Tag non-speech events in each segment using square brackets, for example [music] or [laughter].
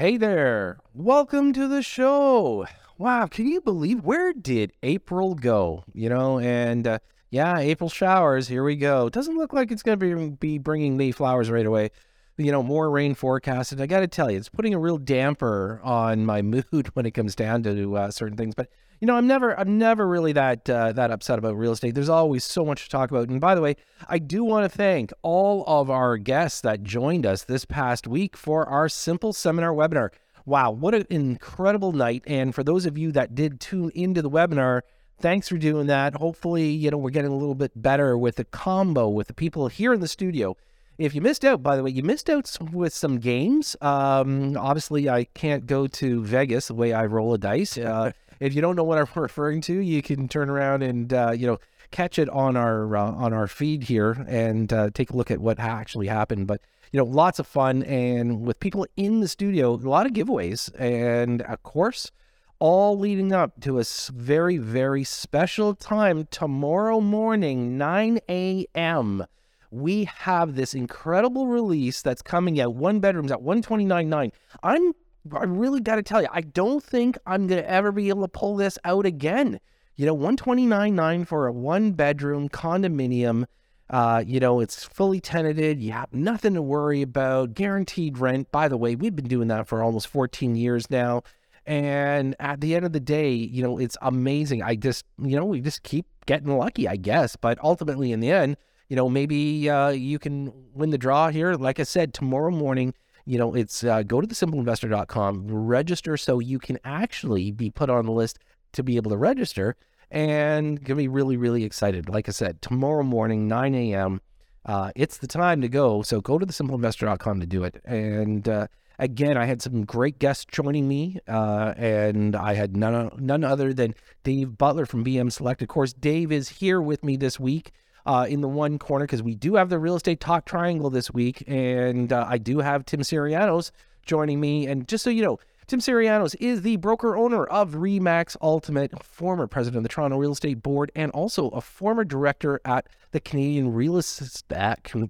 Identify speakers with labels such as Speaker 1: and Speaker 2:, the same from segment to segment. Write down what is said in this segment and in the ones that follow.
Speaker 1: Hey there. Welcome to the show. Wow, can you believe where did April go? You know, and uh, yeah, April showers. Here we go. Doesn't look like it's going to be, be bringing me flowers right away. You know, more rain forecasted. I got to tell you, it's putting a real damper on my [laughs] mood when it comes down to uh, certain things. But you know, I'm never, I'm never really that uh, that upset about real estate. There's always so much to talk about. And by the way, I do want to thank all of our guests that joined us this past week for our simple seminar webinar. Wow, what an incredible night! And for those of you that did tune into the webinar, thanks for doing that. Hopefully, you know, we're getting a little bit better with the combo with the people here in the studio. If you missed out, by the way, you missed out with some games. Um, obviously, I can't go to Vegas the way I roll a dice. Uh, [laughs] if you don't know what I'm [laughs] referring to, you can turn around and uh, you know catch it on our uh, on our feed here and uh, take a look at what actually happened. But you know, lots of fun and with people in the studio, a lot of giveaways, and of course, all leading up to a very very special time tomorrow morning, 9 a.m. We have this incredible release that's coming out. One bedrooms at 129.9. I'm I really got to tell you, I don't think I'm going to ever be able to pull this out again. You know, 129.9 for a one bedroom condominium. Uh, you know, it's fully tenanted. You have nothing to worry about. Guaranteed rent. By the way, we've been doing that for almost 14 years now. And at the end of the day, you know, it's amazing. I just, you know, we just keep getting lucky, I guess. But ultimately, in the end, you know, maybe uh, you can win the draw here. Like I said, tomorrow morning, you know, it's uh, go to thesimpleinvestor.com, register so you can actually be put on the list to be able to register and get me really, really excited. Like I said, tomorrow morning, 9 a.m., uh, it's the time to go. So go to thesimpleinvestor.com to do it. And uh, again, I had some great guests joining me, uh, and I had none, none other than Dave Butler from BM Select. Of course, Dave is here with me this week uh, in the one corner because we do have the real estate talk triangle this week, and uh, I do have Tim Syrianos joining me. And just so you know, Tim Syrianos is the broker owner of Remax Ultimate, former president of the Toronto Real Estate Board, and also a former director at the Canadian Real Estate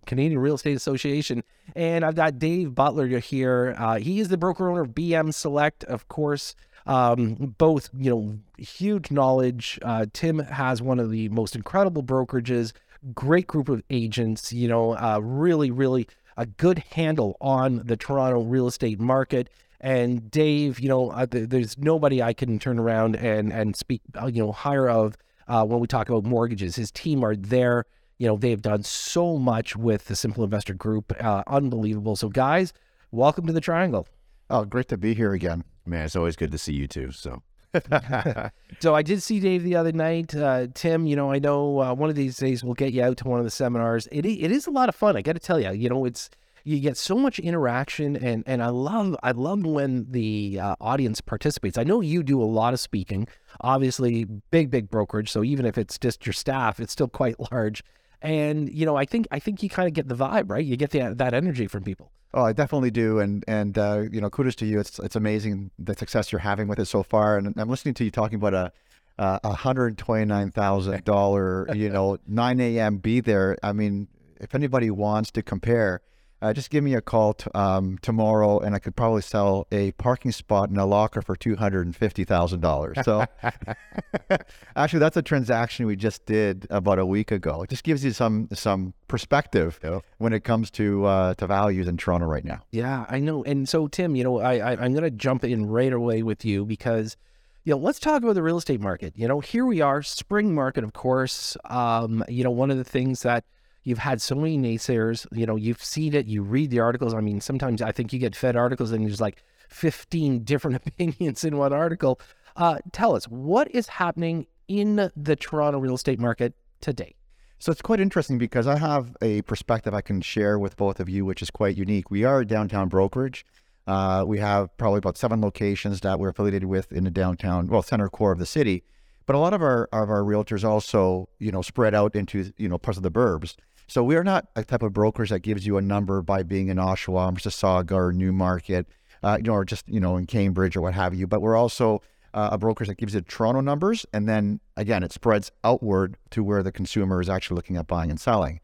Speaker 1: Canadian Real Estate Association. And I've got Dave Butler here. Uh, he is the broker owner of BM Select, of course. Um, both, you know, huge knowledge. Uh, Tim has one of the most incredible brokerages, great group of agents, you know, uh, really, really a good handle on the Toronto real estate market. And Dave, you know, uh, there's nobody I can turn around and and speak, uh, you know, higher of uh, when we talk about mortgages. His team are there. You know, they've done so much with the Simple Investor Group. Uh, unbelievable. So, guys, welcome to the Triangle.
Speaker 2: Oh, great to be here again.
Speaker 3: Man, it's always good to see you too. So, [laughs]
Speaker 1: so I did see Dave the other night. Uh, Tim, you know, I know uh, one of these days we'll get you out to one of the seminars. It it is a lot of fun. I got to tell you, you know, it's you get so much interaction, and and I love I love when the uh, audience participates. I know you do a lot of speaking. Obviously, big big brokerage, so even if it's just your staff, it's still quite large. And you know, I think I think you kind of get the vibe, right? You get the, that energy from people.
Speaker 2: Oh, I definitely do, and and uh, you know, kudos to you. It's it's amazing the success you're having with it so far. And I'm listening to you talking about a a hundred twenty nine thousand [laughs] dollar, you know, nine a.m. be there. I mean, if anybody wants to compare, uh, just give me a call t- um, tomorrow, and I could probably sell a parking spot in a locker for two hundred and fifty thousand dollars. So, [laughs] actually, that's a transaction we just did about a week ago. It just gives you some some perspective yeah. when it comes to uh, to values in Toronto right now.
Speaker 1: Yeah, I know. And so, Tim, you know, I, I I'm going to jump in right away with you because you know, let's talk about the real estate market. You know, here we are, spring market, of course. Um, you know, one of the things that You've had so many naysayers. You know, you've seen it. You read the articles. I mean, sometimes I think you get fed articles and there's like 15 different [laughs] opinions in one article. Uh, tell us what is happening in the Toronto real estate market today.
Speaker 2: So it's quite interesting because I have a perspective I can share with both of you, which is quite unique. We are a downtown brokerage. Uh, we have probably about seven locations that we're affiliated with in the downtown, well, center core of the city. But a lot of our of our realtors also, you know, spread out into you know parts of the burbs. So we are not a type of brokers that gives you a number by being in Oshawa, or Mississauga, or Newmarket, uh, you know, or just you know in Cambridge or what have you. But we're also uh, a broker that gives you Toronto numbers, and then again, it spreads outward to where the consumer is actually looking at buying and selling.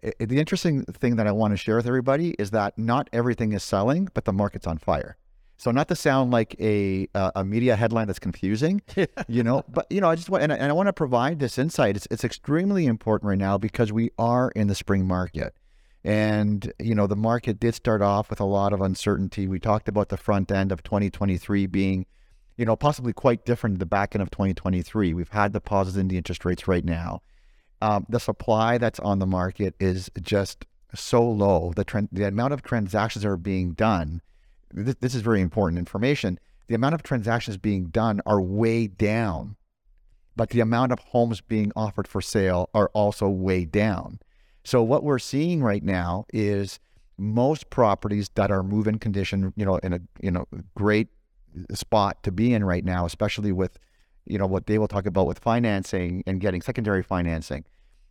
Speaker 2: It, the interesting thing that I want to share with everybody is that not everything is selling, but the market's on fire. So not to sound like a uh, a media headline that's confusing, [laughs] you know, but you know, I just want and I, and I want to provide this insight. It's it's extremely important right now because we are in the spring market. And, you know, the market did start off with a lot of uncertainty. We talked about the front end of 2023 being, you know, possibly quite different than the back end of 2023. We've had the pauses in the interest rates right now. Um, the supply that's on the market is just so low. The, trend, the amount of transactions that are being done, this, this is very important information. The amount of transactions being done are way down, but the amount of homes being offered for sale are also way down. So what we're seeing right now is most properties that are move-in condition, you know, in a you know great spot to be in right now, especially with you know what they will talk about with financing and getting secondary financing.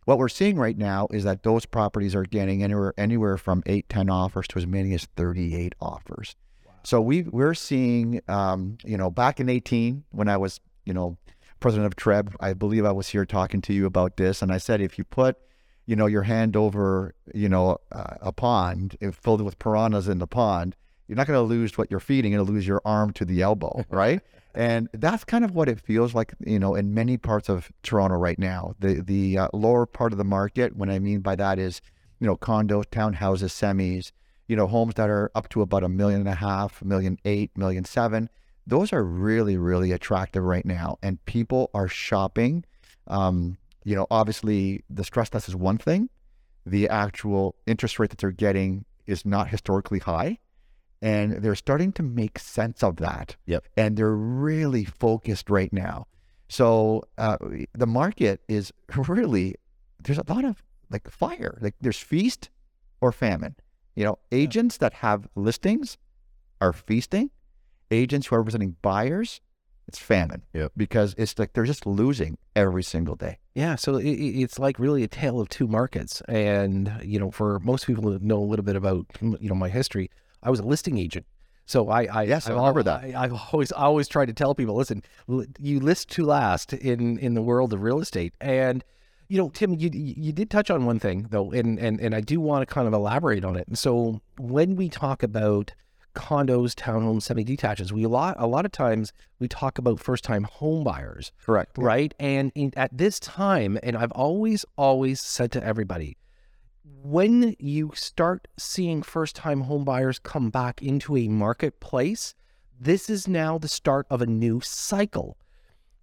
Speaker 2: What we're seeing right now is that those properties are getting anywhere anywhere from eight, 10 offers to as many as 38 offers. So we we're seeing, um, you know, back in 18 when I was, you know, president of TREB, I believe I was here talking to you about this, and I said if you put you know, your hand over, you know, uh, a pond filled with piranhas in the pond, you're not going to lose what you're feeding. You're going to lose your arm to the elbow, [laughs] right? and that's kind of what it feels like, you know, in many parts of Toronto right now. The the uh, lower part of the market, when I mean by that is, you know, condos, townhouses, semis, you know, homes that are up to about a million and a half, a million eight, million seven. Those are really, really attractive right now, and people are shopping. Um, you know, obviously the stress test is one thing. The actual interest rate that they're getting is not historically high. And they're starting to make sense of that.
Speaker 3: Yep.
Speaker 2: And they're really focused right now. So uh, the market is [laughs] really, there's a lot of like fire. Like there's feast or famine. You know, agents yeah. that have listings are feasting. Agents who are representing buyers it's famine.
Speaker 3: Yep.
Speaker 2: Because it's like they're just losing every single day.
Speaker 1: Yeah. So it, it's like really a tale of two markets. And, you know, for most people that know a little bit about, you know, my history, I was a listing agent. So I, I
Speaker 2: yes, I remember that.
Speaker 1: I, have always, always tried to tell people, listen, you list to last in in the world of real estate, and you know, Tim, you you did touch on one thing though, and and and I do want to kind of elaborate on it. So when we talk about condos, townhomes, semi-detaches. We a lot a lot of times we talk about first-time home buyers.
Speaker 2: Correct.
Speaker 1: Right? And in, at this time, and I've always always said to everybody, when you start seeing first-time home buyers come back into a marketplace, this is now the start of a new cycle.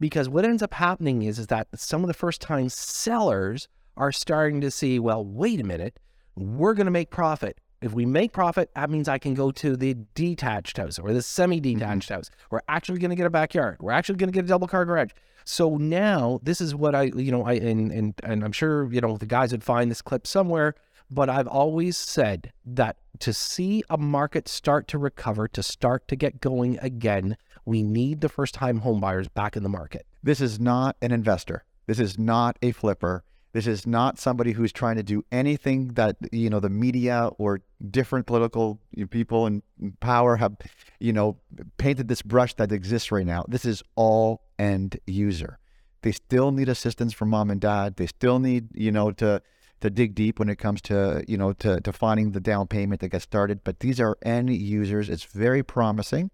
Speaker 1: Because what ends up happening is, is that some of the first-time sellers are starting to see, well, wait a minute, we're going to make profit if we make profit, that means I can go to the detached house or the semi-detached mm-hmm. house. We're actually going to get a backyard. We're actually going to get a double car garage. So now this is what I, you know, I and and and I'm sure you know the guys would find this clip somewhere. But I've always said that to see a market start to recover, to start to get going again, we need the first-time homebuyers back in the market.
Speaker 2: This is not an investor. This is not a flipper. This is not somebody who's trying to do anything that you know the media or different political people in power have, you know, painted this brush that exists right now. This is all end user. They still need assistance from mom and dad. They still need, you know, to to dig deep when it comes to, you know, to to finding the down payment to get started. But these are end users. It's very promising.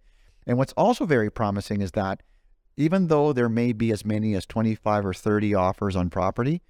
Speaker 2: And what's also very promising is that even though there may be as many as 25 or 30 offers on property,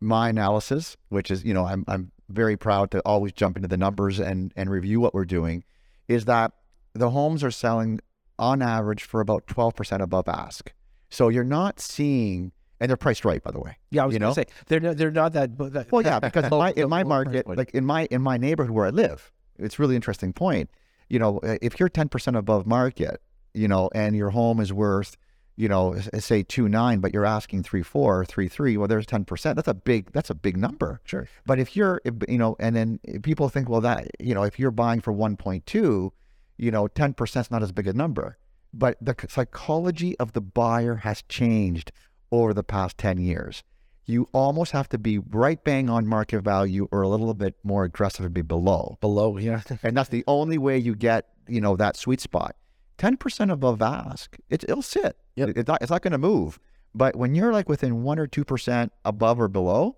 Speaker 2: my analysis, which is, you know, I'm, I'm very proud to always jump into the numbers and, and review what we're doing, is that the homes are selling on average for about 12% above ask. So you're not seeing, and they're priced right, by the way.
Speaker 1: Yeah, I was going to say they're not, they're not that. that
Speaker 2: well, yeah, [laughs] because in my, in my market, like in my in my neighborhood where I live, it's really interesting point. You know, uh, if you're 10% above market, you know, and your home is worth you know, say two nine, but you're asking three four, three three. Well, there's ten percent. That's a big. That's a big number.
Speaker 1: Sure.
Speaker 2: But if you're, you know, and then people think, well, that you know, if you're buying for one point two, you know, ten percent is not as big a number. But the psychology of the buyer has changed over the past ten years. You almost have to be right bang on market value, or a little bit more aggressive and be below.
Speaker 1: Below, yeah. [laughs]
Speaker 2: and that's the only way you get, you know, that sweet spot. 10% above ask, it, it'll sit. Yep. It, it's not, not going to move. But when you're like within 1% or 2% above or below,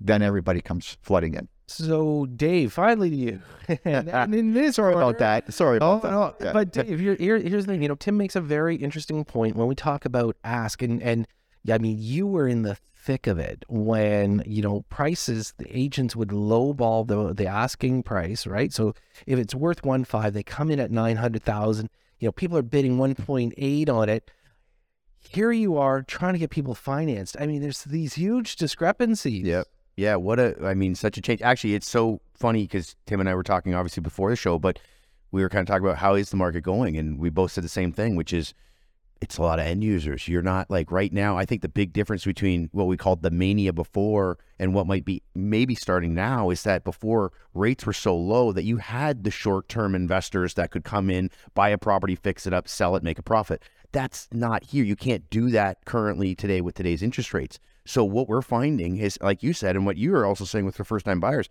Speaker 2: then everybody comes flooding in.
Speaker 1: So, Dave, finally to you. [laughs] and, and in this
Speaker 2: Sorry
Speaker 1: order-
Speaker 2: about that. Sorry about that.
Speaker 1: no, but Dave, here, here, here's the thing. You know, Tim makes a very interesting point when we talk about ask, and and yeah, I mean, you were in the thick of it when you know prices. The agents would lowball the the asking price, right? So if it's worth one five, they come in at nine hundred thousand. You know, people are bidding one point eight on it. Here you are trying to get people financed. I mean, there's these huge discrepancies.
Speaker 3: Yep. Yeah. What a, I mean, such a change. Actually, it's so funny because Tim and I were talking obviously before the show, but we were kind of talking about how is the market going, and we both said the same thing, which is it's a lot of end users. You're not like right now. I think the big difference between what we called the mania before and what might be maybe starting now is that before rates were so low that you had the short term investors that could come in, buy a property, fix it up, sell it, make a profit. That's not here. You can't do that currently today with today's interest rates. So what we're finding is, like you said, and what you are also saying with the first time buyers,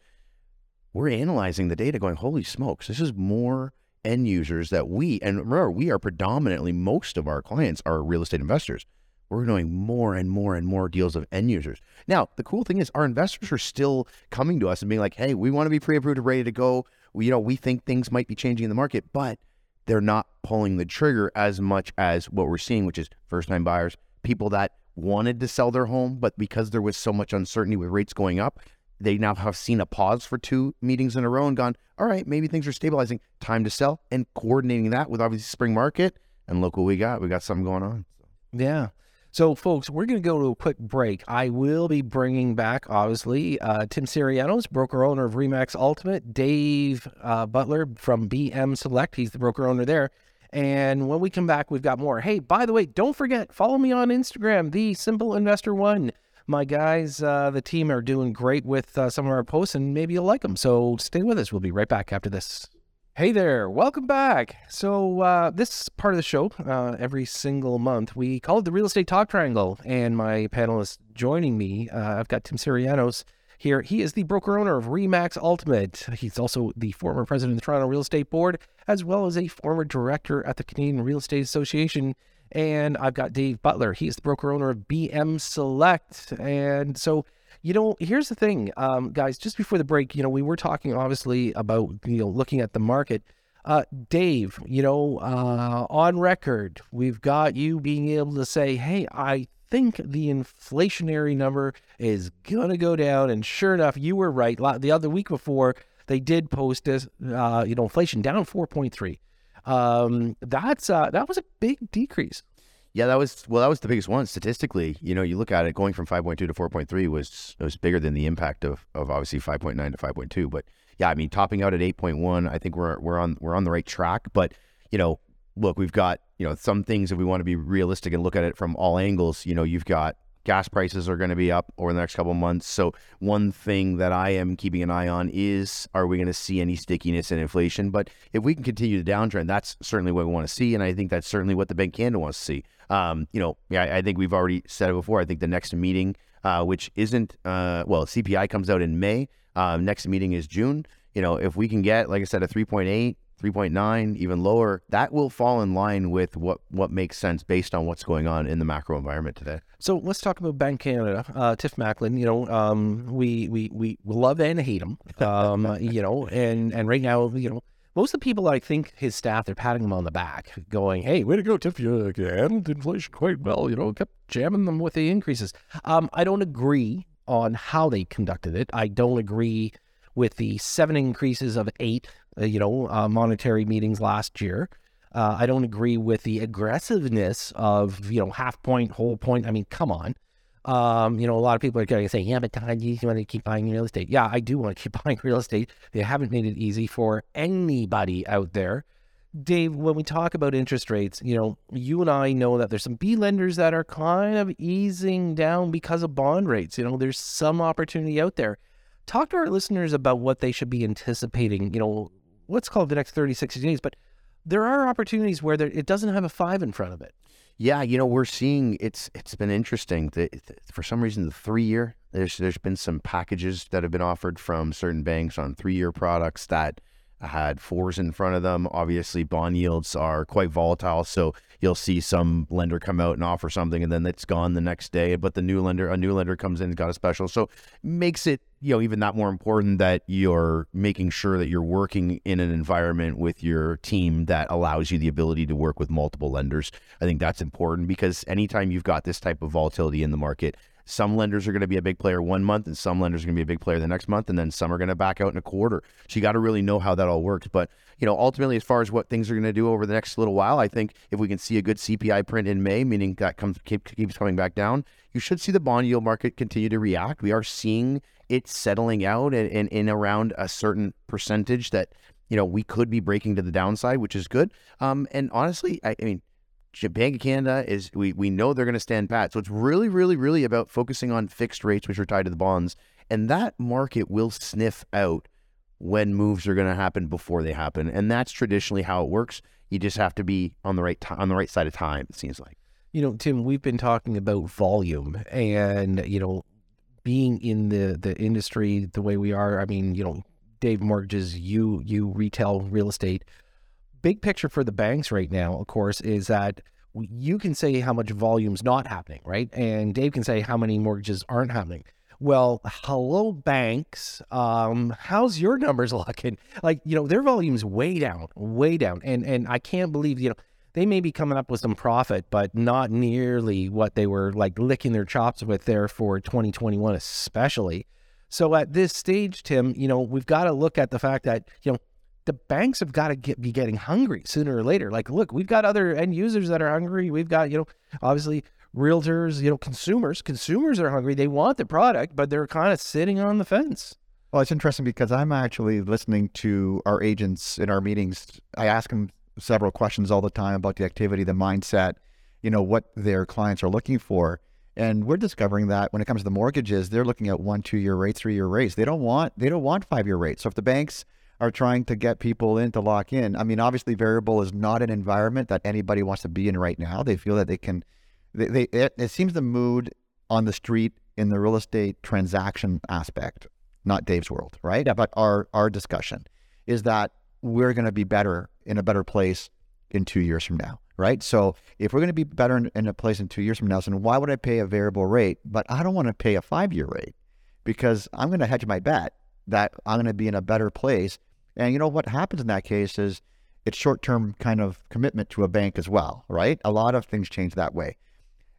Speaker 3: we're analyzing the data going, holy smokes, this is more end users that we, and remember, we are predominantly, most of our clients are real estate investors. We're doing more and more and more deals of end users. Now, the cool thing is our investors are still coming to us and being like, hey, we want to be pre-approved and ready to go. We, you know, we think things might be changing in the market, but they're not pulling the trigger as much as what we're seeing, which is first time buyers, people that wanted to sell their home, but because there was so much uncertainty with rates going up, they now have seen a pause for two meetings in a row and gone, all right, maybe things are stabilizing. Time to sell and coordinating that with obviously spring market. And look what we got. We got something going on.
Speaker 1: Yeah. So, folks, we're going to go to a quick break. I will be bringing back, obviously, uh, Tim Syrianos, broker owner of Remax Ultimate, Dave uh, Butler from BM Select. He's the broker owner there. And when we come back, we've got more. Hey, by the way, don't forget, follow me on Instagram, the Simple Investor One. My guys, uh, the team are doing great with uh, some of our posts, and maybe you'll like them. So stay with us. We'll be right back after this. Hey there, welcome back. So, uh, this part of the show, uh, every single month, we call it the Real Estate Talk Triangle. And my panelists joining me, uh, I've got Tim Syrianos here. He is the broker owner of Remax Ultimate. He's also the former president of the Toronto Real Estate Board, as well as a former director at the Canadian Real Estate Association. And I've got Dave Butler. He's the broker owner of BM Select. And so, you know, here's the thing, um, guys. Just before the break, you know, we were talking obviously about you know looking at the market. Uh, Dave, you know, uh, on record, we've got you being able to say, "Hey, I think the inflationary number is gonna go down," and sure enough, you were right. The other week before, they did post this, uh, you know, inflation down four point three. Um, that's uh, that was a big decrease.
Speaker 3: Yeah, that was well. That was the biggest one statistically. You know, you look at it, going from five point two to four point three was was bigger than the impact of of obviously five point nine to five point two. But yeah, I mean, topping out at eight point one, I think we're we're on we're on the right track. But you know, look, we've got you know some things if we want to be realistic and look at it from all angles. You know, you've got gas prices are going to be up over the next couple of months. So one thing that I am keeping an eye on is are we going to see any stickiness in inflation? But if we can continue the downtrend, that's certainly what we want to see, and I think that's certainly what the Bank Canada wants to see. Um, you know, yeah, I, think we've already said it before. I think the next meeting, uh, which isn't uh, well, CPI comes out in May. Um, next meeting is June. You know, if we can get, like I said, a 3.8, 3.9, even lower, that will fall in line with what what makes sense based on what's going on in the macro environment today.
Speaker 1: So let's talk about Bank Canada. Uh, Tiff Macklem, you know, um, we, we we love and hate him, um, [laughs] you know, and and right now, you know, most of the people I think his staff they're patting him on the back, going, "Hey, way to go, Tiff! You handled inflation quite well. You know, kept jamming them with the increases." Um, I don't agree on how they conducted it. I don't agree with the seven increases of eight, you know, uh, monetary meetings last year. Uh, I don't agree with the aggressiveness of, you know, half point, whole point. I mean, come on. Um, you know, a lot of people are going to say, yeah, but Todd, you want to keep buying real estate. Yeah, I do want to keep [laughs] buying real estate. They haven't made it easy for anybody out there. Dave, when we talk about interest rates, you know, you and I know that there's some B lenders that are kind of easing down because of bond rates. You know, there's some opportunity out there. Talk to our listeners about what they should be anticipating, you know, let's call it the next 30, 60 days, but there are opportunities where there, it doesn't have a five in front of it.
Speaker 3: Yeah, you know, we're seeing it's it's been interesting that for some reason the three year there's there's been some packages that have been offered from certain banks on three year products that had fours in front of them. Obviously, bond yields are quite volatile, so you'll see some lender come out and offer something, and then it's gone the next day. But the new lender, a new lender comes in and got a special, so makes it you know even that more important that you're making sure that you're working in an environment with your team that allows you the ability to work with multiple lenders. I think that's important because anytime you've got this type of volatility in the market, some lenders are going to be a big player one month, and some lenders are going to be a big player the next month, and then some are going to back out in a quarter. So you got to really know how that all works. But you know, ultimately, as far as what things are going to do over the next little while, I think if we can see a good CPI print in May, meaning that comes keep, keeps coming back down, you should see the bond yield market continue to react. We are seeing it settling out and in, in, in around a certain percentage that you know we could be breaking to the downside, which is good. Um, and honestly, I, I mean Bank of Canada is we we know they're going to stand pat. So it's really, really, really about focusing on fixed rates, which are tied to the bonds, and that market will sniff out when moves are going to happen before they happen, and that's traditionally how it works. You just have to be on the right t- on the right side of time. It seems like.
Speaker 1: You know, Tim, we've been talking about volume, and you know, being in the the industry the way we are. I mean, you know, Dave mortgages, you you retail real estate big picture for the banks right now, of course, is that you can say how much volume's not happening, right? And Dave can say how many mortgages aren't happening. Well, hello, banks. Um, how's your numbers [laughs] looking? Like, you know, their volume's way down, way down. And and I can't believe, you know, they may be coming up with some profit, but not nearly what they were like licking their chops with there for 2021, especially. So at this stage, Tim, you know, we've got to look at the fact that, you know, the banks have got to get, be getting hungry sooner or later. Like, look, we've got other end users that are hungry. We've got, you know, obviously realtors, you know, consumers. Consumers are hungry. They want the product, but they're kind of sitting on the fence.
Speaker 2: Well, it's interesting because I'm actually listening to our agents in our meetings. I ask them several questions all the time about the activity, the mindset, you know, what their clients are looking for. And we're discovering that when it comes to the mortgages, they're looking at one, two year rates, three year rates. They don't want they don't want five year rates. So if the banks are trying to get people in to lock in. I mean, obviously, variable is not an environment that anybody wants to be in right now. They feel that they can. They, they it, it seems the mood on the street in the real estate transaction aspect, not Dave's world, right? Yeah. But our our discussion is that we're going to be better in a better place in two years from now, right? So if we're going to be better in, in a place in two years from now, then why would I pay a variable rate? But I don't want to pay a five year rate because I'm going to hedge my bet that I'm going to be in a better place and you know what happens in that case is it's short term kind of commitment to a bank as well, right? A lot of things change that way.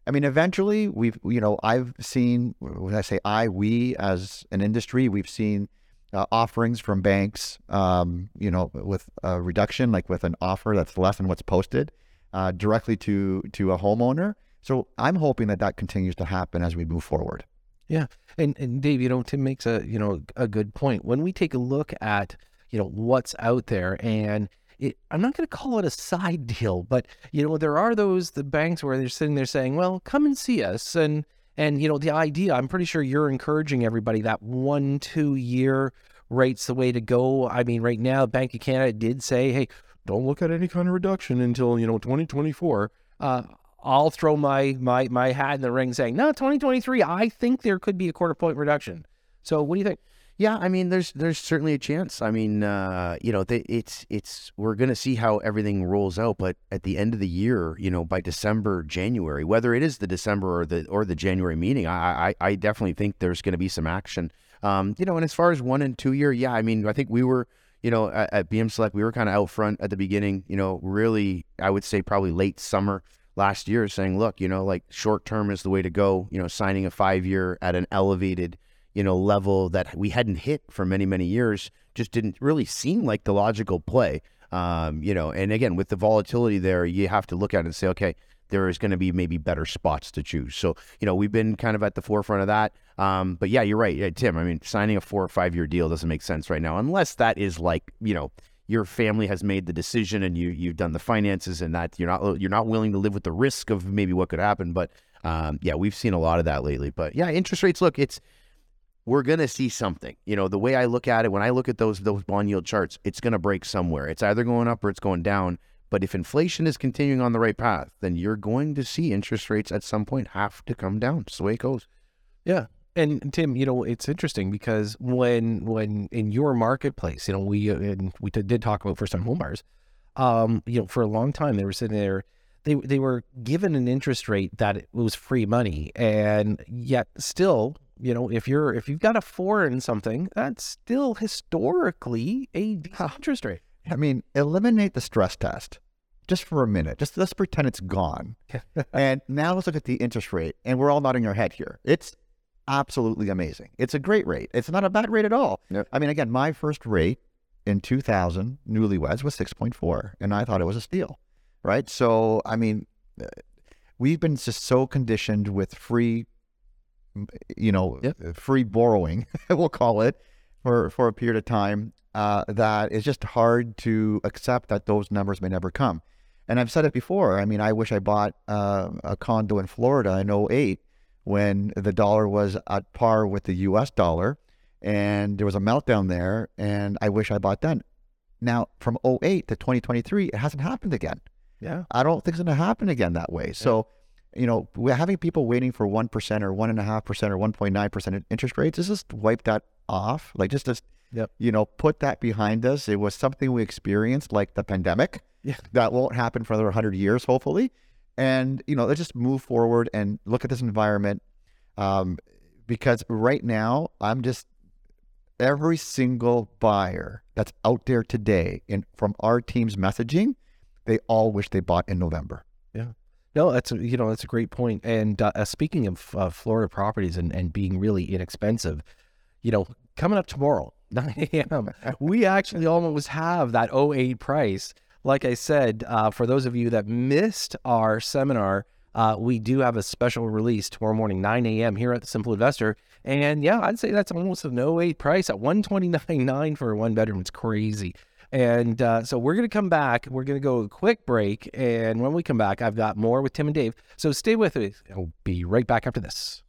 Speaker 2: I mean, eventually we've, you know, I've seen, when I say I, we as an industry, we've seen uh, offerings from banks, um, you know, with a reduction, like with an offer that's less than what's posted uh, directly to to a homeowner. So I'm hoping that that continues to happen as we move forward.
Speaker 1: Yeah, and and Dave, you know, Tim makes a you know a good point. When we take a look at you know what's out there and it, I'm not going to call it a side deal, but you know there are those the banks where they're sitting there saying, "Well, come and see us," and and you know the idea. I'm pretty sure you're encouraging everybody that one two year rate's the way to go. I mean, right now, Bank of Canada did say, "Hey, don't look at any kind of reduction until you know 2024." Uh, I'll throw my my my hat in the ring, saying, "No, 2023. I think there could be a quarter point reduction." So, what do you think?
Speaker 3: Yeah, I mean, there's there's certainly a chance. I mean, uh, you know, it's it's we're gonna see how everything rolls out, but at the end of the year, you know, by December, January, whether it is the December or the or the January meeting, I I, I definitely think there's gonna be some action. Um, you know, and as far as one and two year, yeah, I mean, I think we were, you know, at, at BM Select, we were kind of out front at the beginning. You know, really, I would say probably late summer last year, saying, look, you know, like short term is the way to go. You know, signing a five year at an elevated you know, level that we hadn't hit for many, many years just didn't really seem like the logical play. Um, you know, and again, with the volatility there, you have to look at it and say, okay, there is going to be maybe better spots to choose. So, you know, we've been kind of at the forefront of that. Um, but yeah, you're right, yeah, Tim. I mean, signing a four or five year deal doesn't make sense right now, unless that is like, you know, your family has made the decision and you you've done the finances and that you're not you're not willing to live with the risk of maybe what could happen. But um, yeah, we've seen a lot of that lately. But yeah, interest rates. Look, it's we're going to see something. You know, the way I look at it, when I look at those those bond yield charts, it's going to break somewhere. It's either going up or it's going down. But if inflation is continuing on the right path, then you're going to see interest rates at some point have to come down. It's the way it goes.
Speaker 1: Yeah. And Tim, you know, it's interesting because when when in your marketplace, you know, we uh, and we did talk about first time homebuyers. Um, you know, for a long time they were sitting there. They they were given an interest rate that was free money, and yet still, you know, if you're if you've got a four in something, that's still historically a interest rate.
Speaker 2: I mean, eliminate the stress test just for a minute. Just let's pretend it's gone. [laughs] and now let's look at the interest rate, and we're all nodding our head here. It's absolutely amazing. It's a great rate. It's not a bad rate at all.
Speaker 3: Yep.
Speaker 2: I mean, again, my first rate in 2000, newlyweds, was 6.4, and I thought it was a steal, right? So, I mean, uh, we've been just so conditioned with free, you know,
Speaker 1: Yep.
Speaker 2: uh, free borrowing, [laughs] we'll call it, for, for a period of time uh, that it's just hard to accept that those numbers may never come. And I've said it before. I mean, I wish I bought uh, a condo in Florida in 08 when the dollar was at par with the US dollar and there was a meltdown there. And I wish I bought then. Now, from 08 to 2023, it hasn't happened again.
Speaker 1: Yeah.
Speaker 2: I don't think it's going to happen again that way. So, you know, we're having people waiting for 1% or 1.5% or 1.9% interest rates. Let's just wipe that off. Like, just, just
Speaker 1: Yep.
Speaker 2: you know, put that behind us. It was something we experienced, like the pandemic.
Speaker 1: Yeah.
Speaker 2: That won't happen for another 100 years, hopefully. And, you know, let's just move forward and look at this environment. Um, because right now, I'm just, every single buyer that's out there today in from our team's messaging, they all wish they bought in November.
Speaker 1: No, that's a, you know that's a great point. And uh, uh, speaking of uh, Florida properties and, and being really inexpensive, you know, coming up tomorrow, [laughs] 9 a.m., we actually almost have that 08 price. Like I said, uh, for those of you that missed our seminar, uh, we do have a special release tomorrow morning, 9 a.m. here at the Simple Investor. And yeah, I'd say that's almost an 08 price at 129.9 for a one bedroom. It's crazy. And uh, so we're going to come back. We're going to go a quick break. And when we come back, I've got more with Tim and Dave. So stay with me. I'll be right back after this.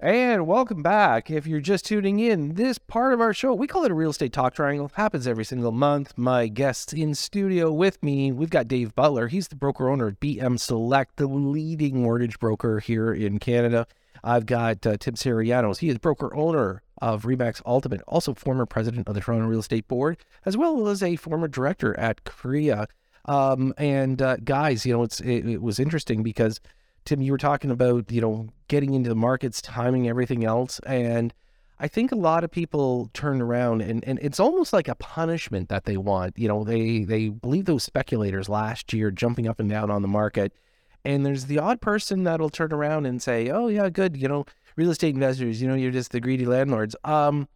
Speaker 1: And welcome back. If you're just tuning in, this part of our show, we call it a real estate talk triangle, happens every single month. My guests in studio with me, we've got Dave Butler. He's the broker owner at BM Select, the leading mortgage broker here in Canada. I've got uh, Tim Syrianos. He is broker owner of Remax Ultimate, also former president of the Toronto Real Estate Board, as well as a former director at CREA. Um, and uh, guys, you know, it's it, it was interesting because Tim, you were talking about you know getting into the markets, timing everything else, and I think a lot of people turn around and, and it's almost like a punishment that they want. You know, they they believe those speculators last year jumping up and down on the market. And there's the odd person that'll turn around and say, "Oh yeah, good. You know, real estate investors. You know, you're just the greedy landlords." Um,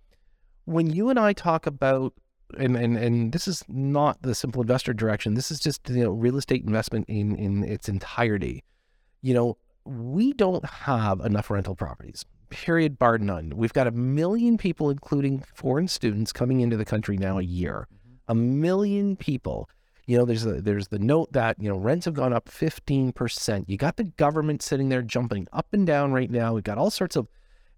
Speaker 1: when you and I talk about and, and and this is not the simple investor direction. This is just you know real estate investment in in its entirety. You know, we don't have enough rental properties. Period, bar none. We've got a million people, including foreign students, coming into the country now a year. A million people. You know, there's a, there's the note that you know rents have gone up 15 percent. You got the government sitting there jumping up and down right now. We've got all sorts of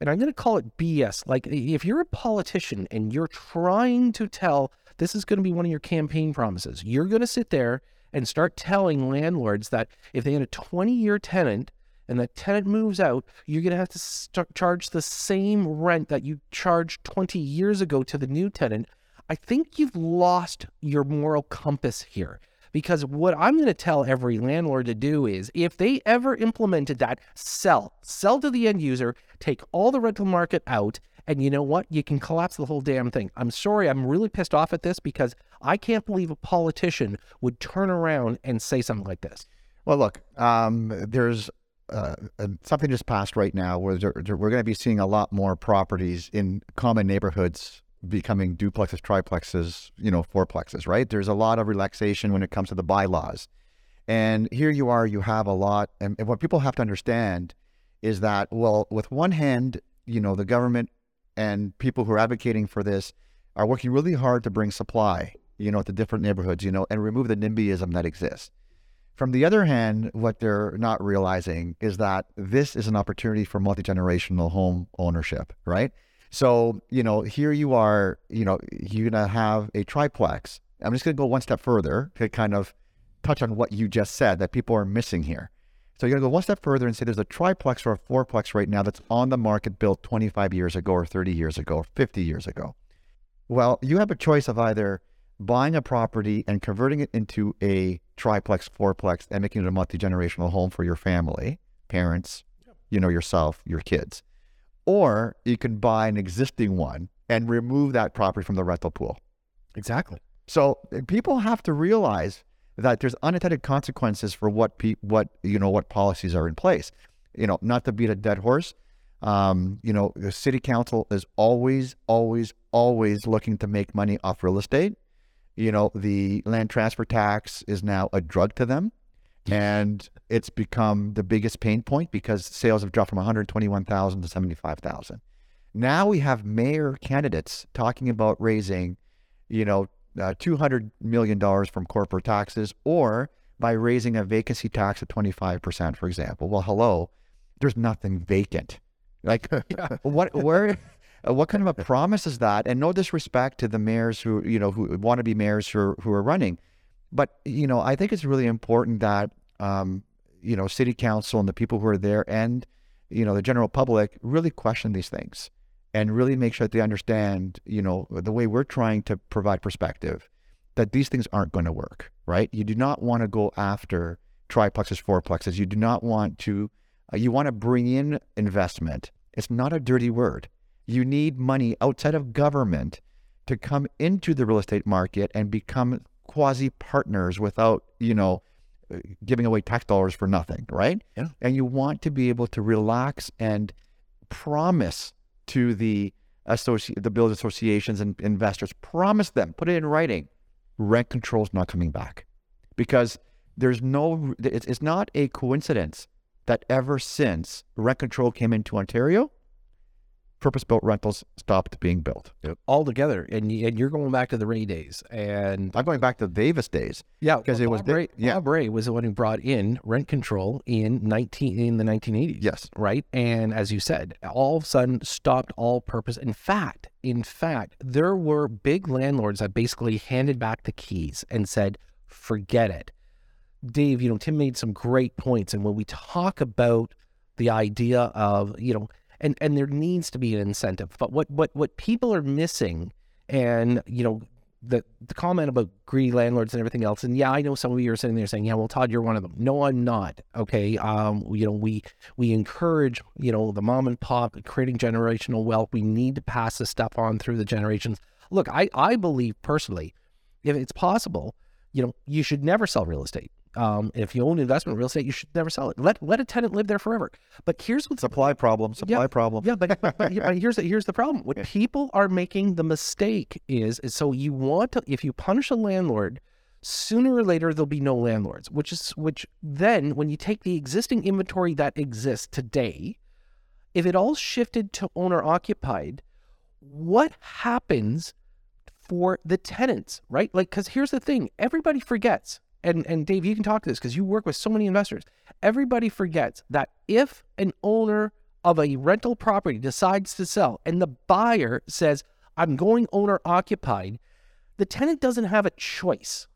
Speaker 1: and I'm going to call it BS. Like if you're a politician and you're trying to tell this is going to be one of your campaign promises, you're going to sit there and start telling landlords that if they had a 20 year tenant and the tenant moves out, you're going to have to start charge the same rent that you charged 20 years ago to the new tenant. I think you've lost your moral compass here. Because what I'm going to tell every landlord to do is if they ever implemented that, sell, sell to the end user, take all the rental market out, and you know what? You can collapse the whole damn thing. I'm sorry, I'm really pissed off at this because I can't believe a politician would turn around and say something like this.
Speaker 2: Well, look, um, there's uh, something just passed right now where we're going to be seeing a lot more properties in common neighborhoods becoming duplexes, triplexes, you know, fourplexes, right? There's a lot of relaxation when it comes to the bylaws. And here you are, you have a lot. And, and what people have to understand is that, well, with one hand, you know, the government and people who are advocating for this are working really hard to bring supply, you know, to different neighborhoods, you know, and remove the NIMBYism that exists. From the other hand, what they're not realizing is that this is an opportunity for multi generational home ownership, right? So, you know, here you are, you know, you're going to have a triplex. I'm just going to go one step further to kind of touch on what you just said that people are missing here. So you're going to go one step further and say there's a triplex or a fourplex right now that's on the market built 25 years ago or 30 years ago or 50 years ago. Well, you have a choice of either buying a property and converting it into a triplex, fourplex, and making it a multi generational home for your family, parents, you know, yourself, your kids. Or you can buy an existing one and remove that property from the rental pool.
Speaker 1: Exactly.
Speaker 2: So uh, people have to realize that there's unintended consequences for what pe- what you know what policies are in place. You know, not to beat a dead horse. Um, you know, the city council is always, always, always looking to make money off real estate. You know, the land transfer tax is now a drug to them, and it's become the biggest pain point because sales have dropped from 121,000 to 75,000. Now we have mayor candidates talking about raising, you know, uh, $200 million from corporate taxes or by raising a vacancy tax of 25%, for example. Well, hello, there's nothing vacant. Like, [laughs] what, where, uh, what kind of a promise is that? And no disrespect to the mayors who, you know, who want to be mayors who are, who are running. But, you know, I think it's really important that, um, you know, city council and the people who are there and, you know, the general public really question these things and really make sure that they understand, you know, the way we're trying to provide perspective that these things aren't going to work, right? You do not want to go after triplexes, fourplexes. You do not want to, uh, you want to bring in investment. It's not a dirty word. You need money outside of government to come into the real estate market and become quasi partners without, you know, uh, giving away tax dollars for nothing, right?
Speaker 3: Yeah.
Speaker 2: And you want to be able to relax and promise to the associ- the building associations and investors, promise them, put it in writing, rent control is not coming back, because there's no, it's, it's not a coincidence that ever since rent control came into Ontario, purpose-built rentals stopped being built.
Speaker 1: All together, and and you're going back to the Rae days, and
Speaker 2: I'm going back to Davis days.
Speaker 1: yeah,
Speaker 2: 'Cause it was
Speaker 1: Bob
Speaker 2: the-
Speaker 1: Rae.
Speaker 2: yeah.
Speaker 1: Bob Rae was the one who brought in rent control in nineteen in the 1980s.
Speaker 2: Yes.
Speaker 1: right? And as you said, all of a sudden stopped all purpose. In fact, in fact, there were big landlords that basically handed back the keys and said, "Forget it." Dave, you know, Tim made some great points, and when we talk about the idea of, you know, and and there needs to be an incentive, but what what what people are missing, and you know, the the comment about greedy landlords and everything else, and yeah, I know some of you are sitting there saying, yeah, well, Todd, you're one of them. No, I'm not. Okay, um, you know, we we encourage, you know, the mom and pop creating generational wealth. We need to pass this stuff on through the generations. Look, I I believe personally, if it's possible, you know, you should never sell real estate. Um, if you own investment real estate, you should never sell it. Let let a tenant live there forever. But here's what's
Speaker 2: Supply problem, supply problem.
Speaker 1: yeah, but, but, but [laughs] here's the, here's the problem. What people are making the mistake is, is so you want to if you punish a landlord, sooner or later there'll be no landlords. Which is which then when you take the existing inventory that exists today, if it all shifted to owner occupied, what happens for the tenants, right? Like, because here's the thing: everybody forgets, and and Dave, you can talk to this because you work with so many investors. Everybody forgets that if an owner of a rental property decides to sell, and the buyer says, "I'm going owner occupied," the tenant doesn't have a choice.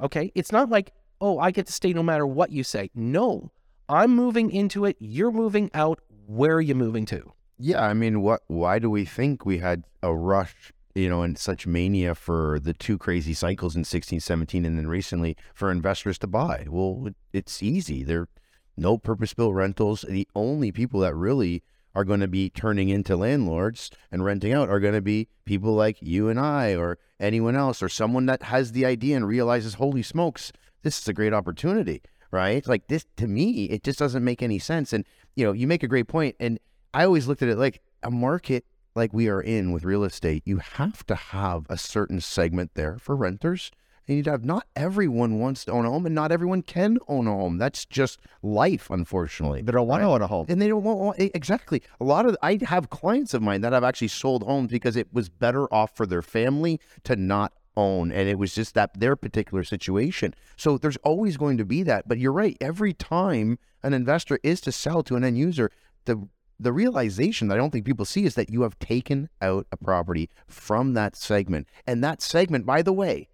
Speaker 1: Okay, it's not like, "Oh, I get to stay no matter what you say." No, I'm moving into it. You're moving out. Where are you moving to?
Speaker 3: Yeah, I mean, what? Why do we think we had a rush, you know, and such mania for the two crazy cycles in 16, 17, and then recently for investors to buy? Well, it, it's easy. They're no purpose-built rentals. The only people that really are going to be turning into landlords and renting out are going to be people like you and I, or anyone else, or someone that has the idea and realizes, holy smokes, this is a great opportunity, right? Like this to me, it just doesn't make any sense. And you know, you make a great point, and I always looked at it like a market like we are in with real estate. You have to have a certain segment there for renters. And you'd have not everyone wants to own a home, and not everyone can own a home. That's just life, unfortunately.
Speaker 2: They don't want to own a home.
Speaker 3: And they don't want, exactly. A lot of I have clients of mine that have actually sold homes because it was better off for their family to not own, and it was just that their particular situation. So there's always going to be that. But you're right. Every time an investor is to sell to an end user, the the realization that I don't think people see is that you have taken out a property from that segment, and that segment, by the way,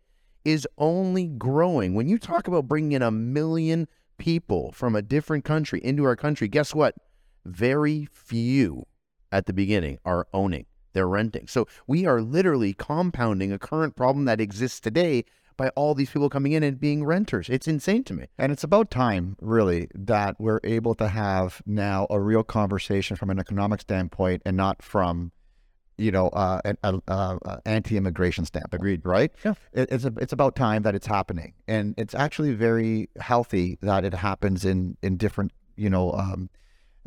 Speaker 3: is only growing. When you talk about bringing in a million people from a different country into our country, guess what? Very few at the beginning are owning, they're renting. So we are literally compounding a current problem that exists today by all these people coming in and being renters. It's insane to me.
Speaker 2: And it's about time, really, that we're able to have now a real conversation from an economic standpoint and not from, you know, uh, an uh, uh, anti-immigration stamp.
Speaker 3: Agreed.
Speaker 2: Right?
Speaker 3: Yeah.
Speaker 2: It, it's a, it's about time that it's happening, and it's actually very healthy that it happens in in different, you know. Um,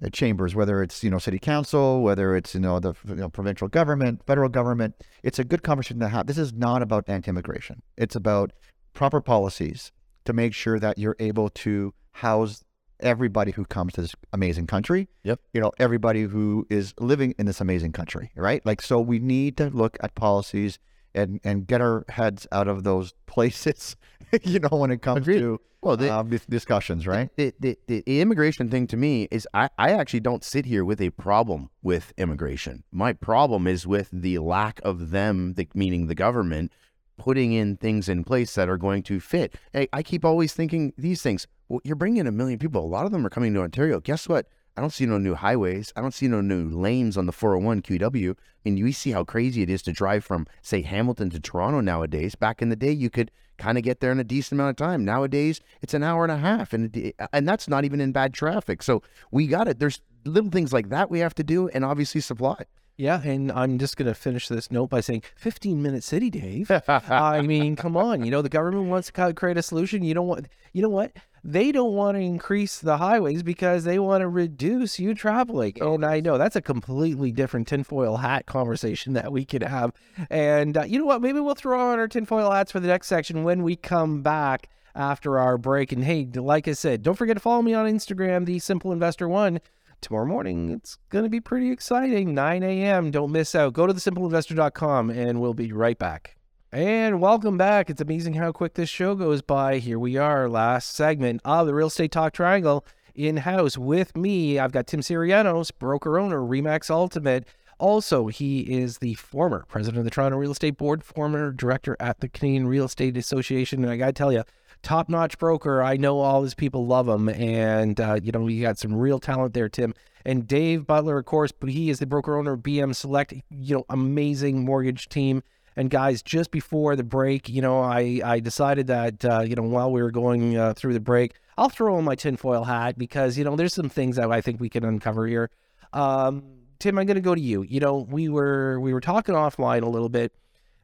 Speaker 2: Uh, chambers, whether it's you know city council, whether it's you know the you know, provincial government, federal government. It's a good conversation to have. This is not about anti-immigration. It's about proper policies to make sure that you're able to house everybody who comes to this amazing country.
Speaker 3: Yep.
Speaker 2: You know everybody who is living in this amazing country, right? Like so, we need to look at policies and and get our heads out of those [laughs] places. you know when it comes
Speaker 3: Agreed.
Speaker 2: to
Speaker 3: Well, the,
Speaker 2: um, dis- discussions, right?
Speaker 3: the, the, the, immigration thing to me is I, I actually don't sit here with a problem with immigration. My problem is with the lack of them, the, meaning the government, putting in things in place that are going to fit. I, I keep always thinking these things. Well, you're bringing in a million people. A lot of them are coming to Ontario. Guess what? I don't see no new highways. I don't see no new lanes on the 401 QEW. I mean, you see how crazy it is to drive from, say, Hamilton to Toronto nowadays. Back in the day, you could kind of get there in a decent amount of time. Nowadays, it's an hour and a half, and and that's not even in bad traffic. So we got it. There's little things like that we have to do, and obviously supply.
Speaker 1: Yeah, and I'm just going to finish this note by saying 15 minute city, Dave. I [laughs] mean, come on. You know, the government wants to create a solution. You don't want, you know what? They don't want to increase the highways because they want to reduce you traveling. And I know that's a completely different tinfoil hat conversation that we could have. And uh, you know what? Maybe we'll throw on our tinfoil hats for the next section when we come back after our break. And hey, like I said, don't forget to follow me on Instagram, the Simple Investor One tomorrow morning. It's going to be pretty exciting. 9 a.m. Don't miss out. Go to thesimpleinvestor.com and we'll be right back. And welcome back. It's amazing how quick this show goes by. Here we are, last segment of the Real Estate Talk Triangle in house with me. I've got Tim Syrianos, broker owner, Remax Ultimate. Also, he is the former president of the Toronto Real Estate Board, former director at the Canadian Real Estate Association. And I got to tell you, top notch broker. I know all his people love him. And, uh, you know, you got some real talent there, Tim. And Dave Butler, of course, but he is the broker owner of BM Select, you know, amazing mortgage team. And guys, just before the break, you know, I, I decided that, uh, you know, while we were going uh, through the break, I'll throw on my tinfoil hat because, you know, there's some things that I think we can uncover here. Um, Tim, I'm going to go to you. You know, we were we were talking offline a little bit,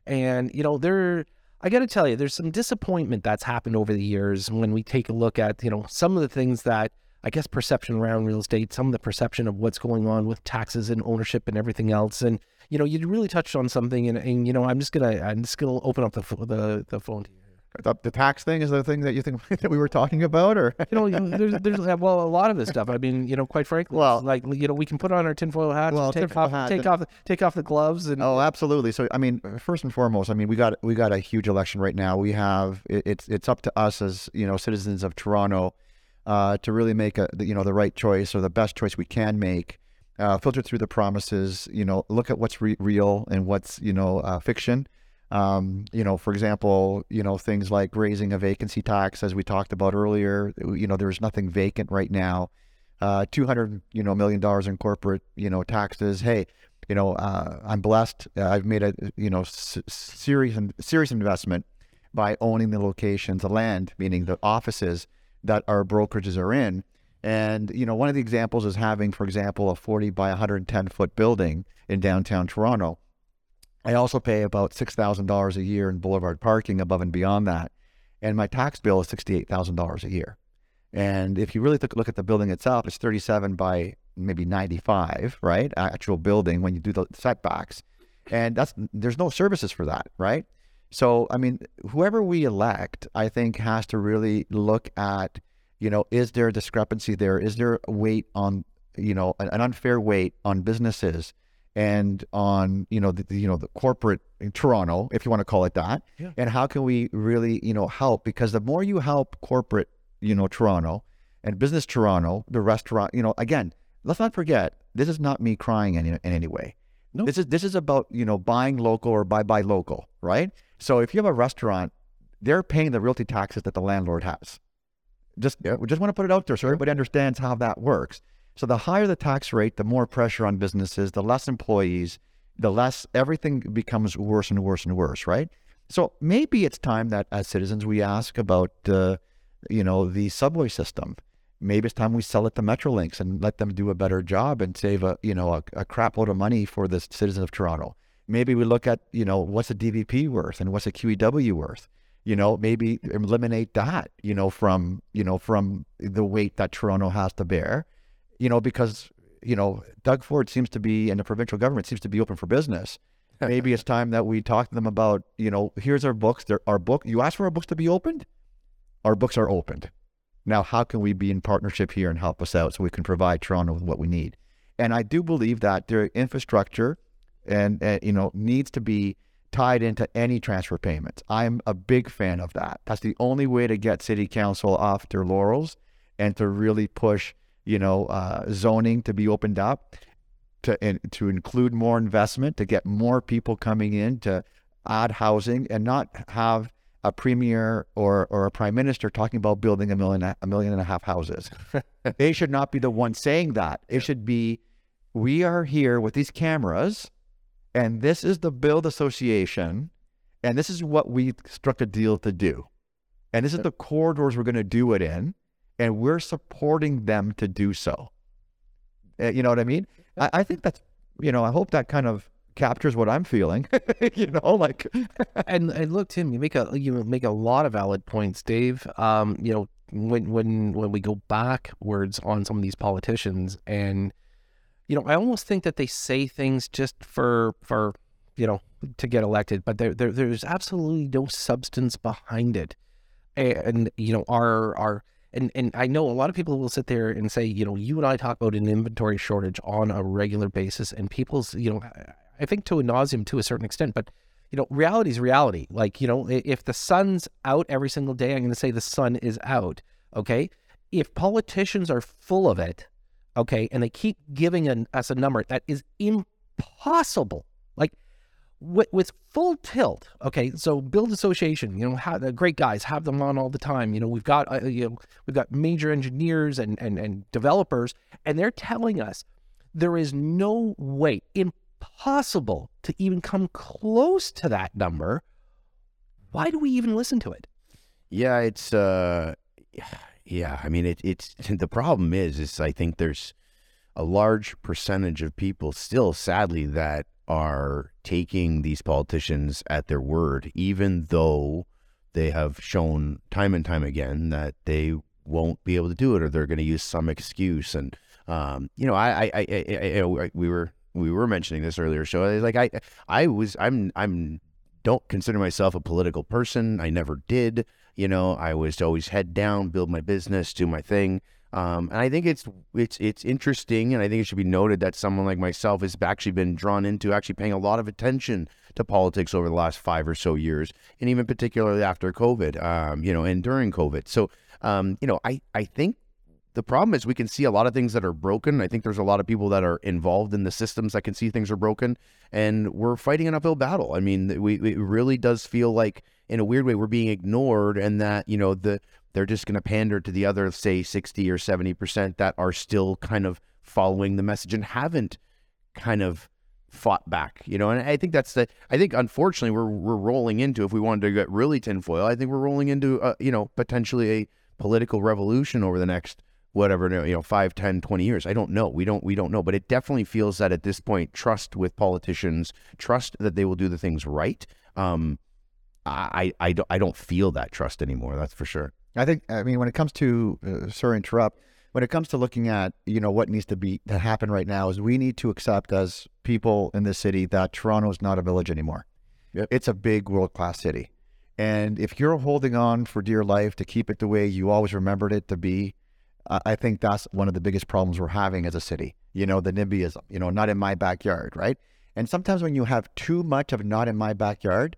Speaker 1: and you know, there. I got to tell you, there's some disappointment that's happened over the years when we take a look at you know some of the things that I guess perception around real estate, some of the perception of what's going on with taxes and ownership and everything else, and you know, you really touched on something, and, and you know, I'm just gonna I'm just gonna open up the the the phone to you.
Speaker 2: The, the tax thing is the thing that you think [laughs] that we were talking about, or
Speaker 1: You know, there's, there's well, a lot of this stuff. I mean, you know, quite frankly,
Speaker 2: Well-
Speaker 1: like you know, we can put on our tinfoil hats,
Speaker 2: Well,
Speaker 1: take
Speaker 2: tinfoil
Speaker 1: off,
Speaker 2: hat,
Speaker 1: take off, take off the gloves, and
Speaker 2: Oh, absolutely. So, I mean, first and foremost, I mean, we got we got a huge election right now. We have it, it's it's up to us as you know citizens of Toronto uh, to really make a the- you know the right choice or the best choice we can make. Uh, filter through the promises. You know, look at what's re- real and what's you know uh, fiction. Um, you know, for example, you know things like raising a vacancy tax, as we talked about earlier. You know, there's nothing vacant right now. Uh, two hundred you know million dollars in corporate you know taxes. Hey, you know, uh, I'm blessed. I've made a you know s- serious serious investment by owning the locations, the land, meaning the offices that our brokerages are in. And you know, one of the examples is having, for example, a 40 by 110 foot building in downtown Toronto. I also pay about six thousand dollars a year in boulevard parking above and beyond that, and my tax bill is sixty-eight thousand dollars a year. And if you really a look at the building itself, it's 37 by maybe 95, right? Actual building when you do the setbacks. And that's there's no services for that, right? So, I mean, whoever we elect, I think has to really look at, you know, is there a discrepancy there? Is there a weight on, you know, an unfair weight on businesses and on, you know, the, the- you know, the corporate in Toronto, if you want to call it that.
Speaker 1: Yeah.
Speaker 2: And how can we really, you know, help? Because the more you help corporate you know, Toronto and business Toronto, the restaurant, you know, again, let's not forget, this is not me crying in, in any way.
Speaker 1: No.
Speaker 2: This is this is about, you know, buying local or buy buy local, right? So if you have a restaurant, they're paying the realty taxes that the landlord has. Just we just want to put it out there so everybody understands how that works. So the higher the tax rate, the more pressure on businesses, the less employees, the less everything becomes worse and worse and worse, right? So maybe it's time that as citizens we ask about, uh, you know, the subway system. Maybe it's time we sell it to Metrolinx and let them do a better job and save a, you know, a, a crap load of money for the citizens of Toronto. Maybe we look at, you know, what's a DVP worth and what's a QEW worth. You know, maybe eliminate that, you know, from, you know, from the weight that Toronto has to bear, you know, because, you know, Doug Ford seems to be, and the provincial government seems to be open for business [laughs] maybe it's time that we talk to them about, you know, here's our books. There, our book. You asked for our books to be opened. Our books are opened. Now, how can we be in partnership here and help us out so we can provide Toronto with what we need? And I do believe that their infrastructure and, and you know needs to be tied into any transfer payments. I'm a big fan of that. That's the only way to get city council off their laurels and to really push, you know, uh, zoning to be opened up to in, to include more investment, to get more people coming in, to add housing, and not have a premier or or a prime minister talking about building a million a million and a half houses. [laughs] they should not be the one saying that. It should be, we are here with these cameras, and this is the BILD association, and this is what we struck a deal to do, and this is the corridors we're going to do it in, and we're supporting them to do so. Uh, you know what I mean? I, I think that's, you know, I hope that kind of captures what I'm feeling. [laughs] you know, like [laughs]
Speaker 1: and and look, Tim, you make a you make a lot of valid points, Dave. Um, you know, when when when we go backwards on some of these politicians, and you know, I almost think that they say things just for for you know to get elected, but there, there there's absolutely no substance behind it. And, and you know, our our and and I know a lot of people will sit there and say, you know, you and I talk about an inventory shortage on a regular basis, and people's, you know, I think to a nauseum to a certain extent, but you know, reality is reality. Like, you know, if the sun's out every single day, I'm going to say the sun is out. Okay. If politicians are full of it, okay, and they keep giving an, us a number that is impossible, like with, with full tilt. Okay, so BILD association, you know, have, great guys, have them on all the time. You know, we've got uh, you know we've got major engineers and and and developers, and they're telling us there is no way, impossible to even come close to that number. Why do we even listen to it?
Speaker 3: Yeah, it's uh, yeah. I mean, it, it's [laughs] the problem is is I think there's a large percentage of people still, sadly, that are taking these politicians at their word, even though they have shown time and time again that they won't be able to do it or they're going to use some excuse. And um, you know, I, I, I, I, we were we were mentioning this earlier. So like I, I was, I'm, I'm don't consider myself a political person. I never did. You know, I was always head down, build my business, do my thing. Um, and I think it's it's it's interesting, and I think it should be noted that someone like myself has actually been drawn into actually paying a lot of attention to politics over the last five or so years, and even particularly after COVID, um, you know, and during COVID. So, um, you know, I I think the problem is we can see a lot of things that are broken. I think there's a lot of people that are involved in the systems that can see things are broken, and we're fighting an uphill battle. I mean, we it really does feel like in a weird way we're being ignored, and that you know the they're just going to pander to the other, say, 60 or 70% that are still kind of following the message and haven't kind of fought back, you know. And I think that's the. I think unfortunately we're we're rolling into if we wanted to get really tinfoil, I think we're rolling into a, you know potentially a political revolution over the next whatever you know 5 10 20 years i don't know we don't we don't know but it definitely feels that at this point trust with politicians trust that they will do the things right um i i, i don't feel that trust anymore that's for sure
Speaker 2: I think, I mean, when it comes to, uh, sorry, interrupt, when it comes to looking at, you know, what needs to be, to happen right now is we need to accept as people in this city that Toronto is not a village anymore. Yep. It's a big world class city. And if you're holding on for dear life to keep it the way you always remembered it to be, I think that's one of the biggest problems we're having as a city. You know, the NIMBYism, you know, not in my backyard, right? And sometimes when you have too much of not in my backyard,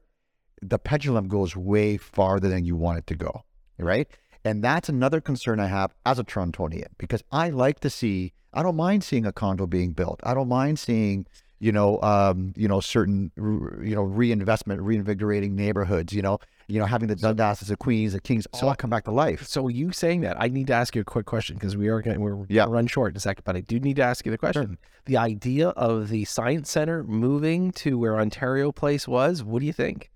Speaker 2: the pendulum goes way farther than you want it to go right? And that's another concern I have as a Torontonian because I like to see. I don't mind seeing a condo being built. I don't mind seeing, you know, um, you know, certain, you know, reinvestment, reinvigorating neighborhoods. You know, you know, having the Dundasses, the Queens, the Kings all come back to life.
Speaker 1: So you saying that, I need to ask you a quick question because we are going we're
Speaker 2: Yeah.
Speaker 1: run short in a second, but I do need to ask you the question. The idea of the science center moving to where Ontario Place was, what do you think?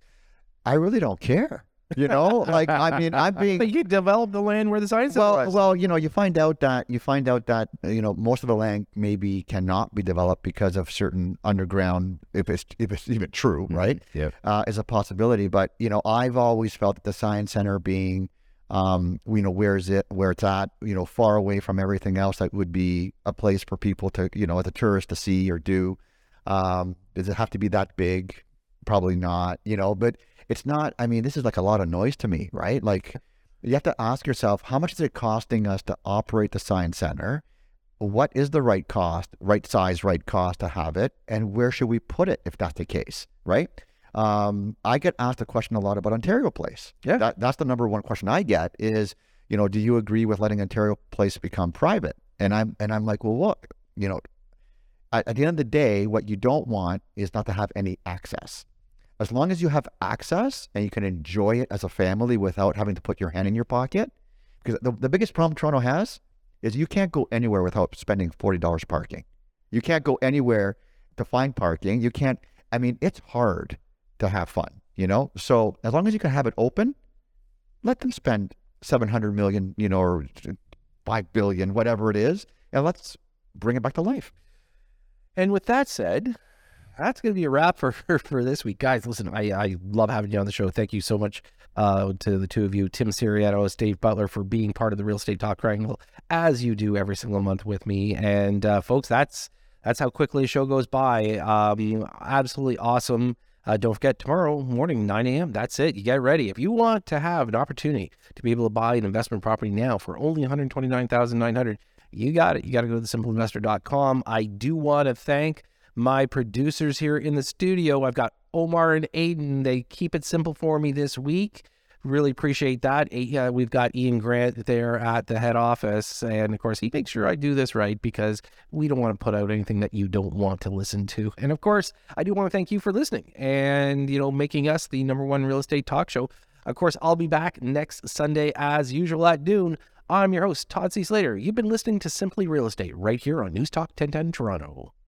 Speaker 2: I really don't care. You know, like I mean, I'm [laughs] being
Speaker 1: But you develop the land where the science
Speaker 2: well,
Speaker 1: was.
Speaker 2: well, you know, you find out that you find out that you know most of the land maybe cannot be developed because of certain underground, if it's if it's even true, right?
Speaker 3: Yeah.
Speaker 2: uh, is a possibility. But you know, I've always felt that the science center being, um, you know, where is it, where it's at, you know, far away from everything else, that would be a place for people to, you know, as a tourist to see or do. Um, does it have to be that big? Probably not. You know, but it's not. I mean, this is like a lot of noise to me, right? Like, you have to ask yourself, how much is it costing us to operate the science center? What is the right cost, right size, right cost to have it, and where should we put it if that's the case, right? Um, I get asked a question a lot about Ontario Place.
Speaker 1: Yeah.
Speaker 2: that, that's the number one question I get is, you know, do you agree with letting Ontario Place become private? And I'm and I'm like, well, look, you know, at, at the end of the day, what you don't want is not to have any access. As long as you have access and you can enjoy it as a family without having to put your hand in your pocket, because the, the biggest problem Toronto has is you can't go anywhere without spending forty dollars parking. You can't go anywhere to find parking. You can't. I mean, it's hard to have fun, you know. So as long as you can have it open, let them spend seven hundred million, you know, or five billion, whatever it is, and let's bring it back to life.
Speaker 1: And with that said, that's going to be a wrap [laughs] for, for, this week. Guys, listen, I, I love having you on the show. Thank you so much uh, to the two of you, Tim Syrianos, Dave Butler, for being part of the Real Estate Talk Triangle, as you do every single month with me. And uh, folks, that's that's how quickly a show goes by. Um, absolutely awesome. Uh, don't forget tomorrow morning, 9 a.m. That's it. You get ready. If you want to have an opportunity to be able to buy an investment property now for only 129,900, you got it. You got to go to thesimpleinvestor.com. I do want to thank my producers here in the studio. I've got Omar and Aiden. They keep it simple for me this week. Really appreciate that. We've got Ian Grant there at the head office. And of course, he makes sure I do this right because we don't want to put out anything that you don't want to listen to. And of course, I do want to thank you for listening and, you know, making us the number one real estate talk show. Of course, I'll be back next Sunday as usual at noon. I'm your host, Todd C. Slater. You've been listening to Simply Real Estate right here on News Talk 1010 Toronto.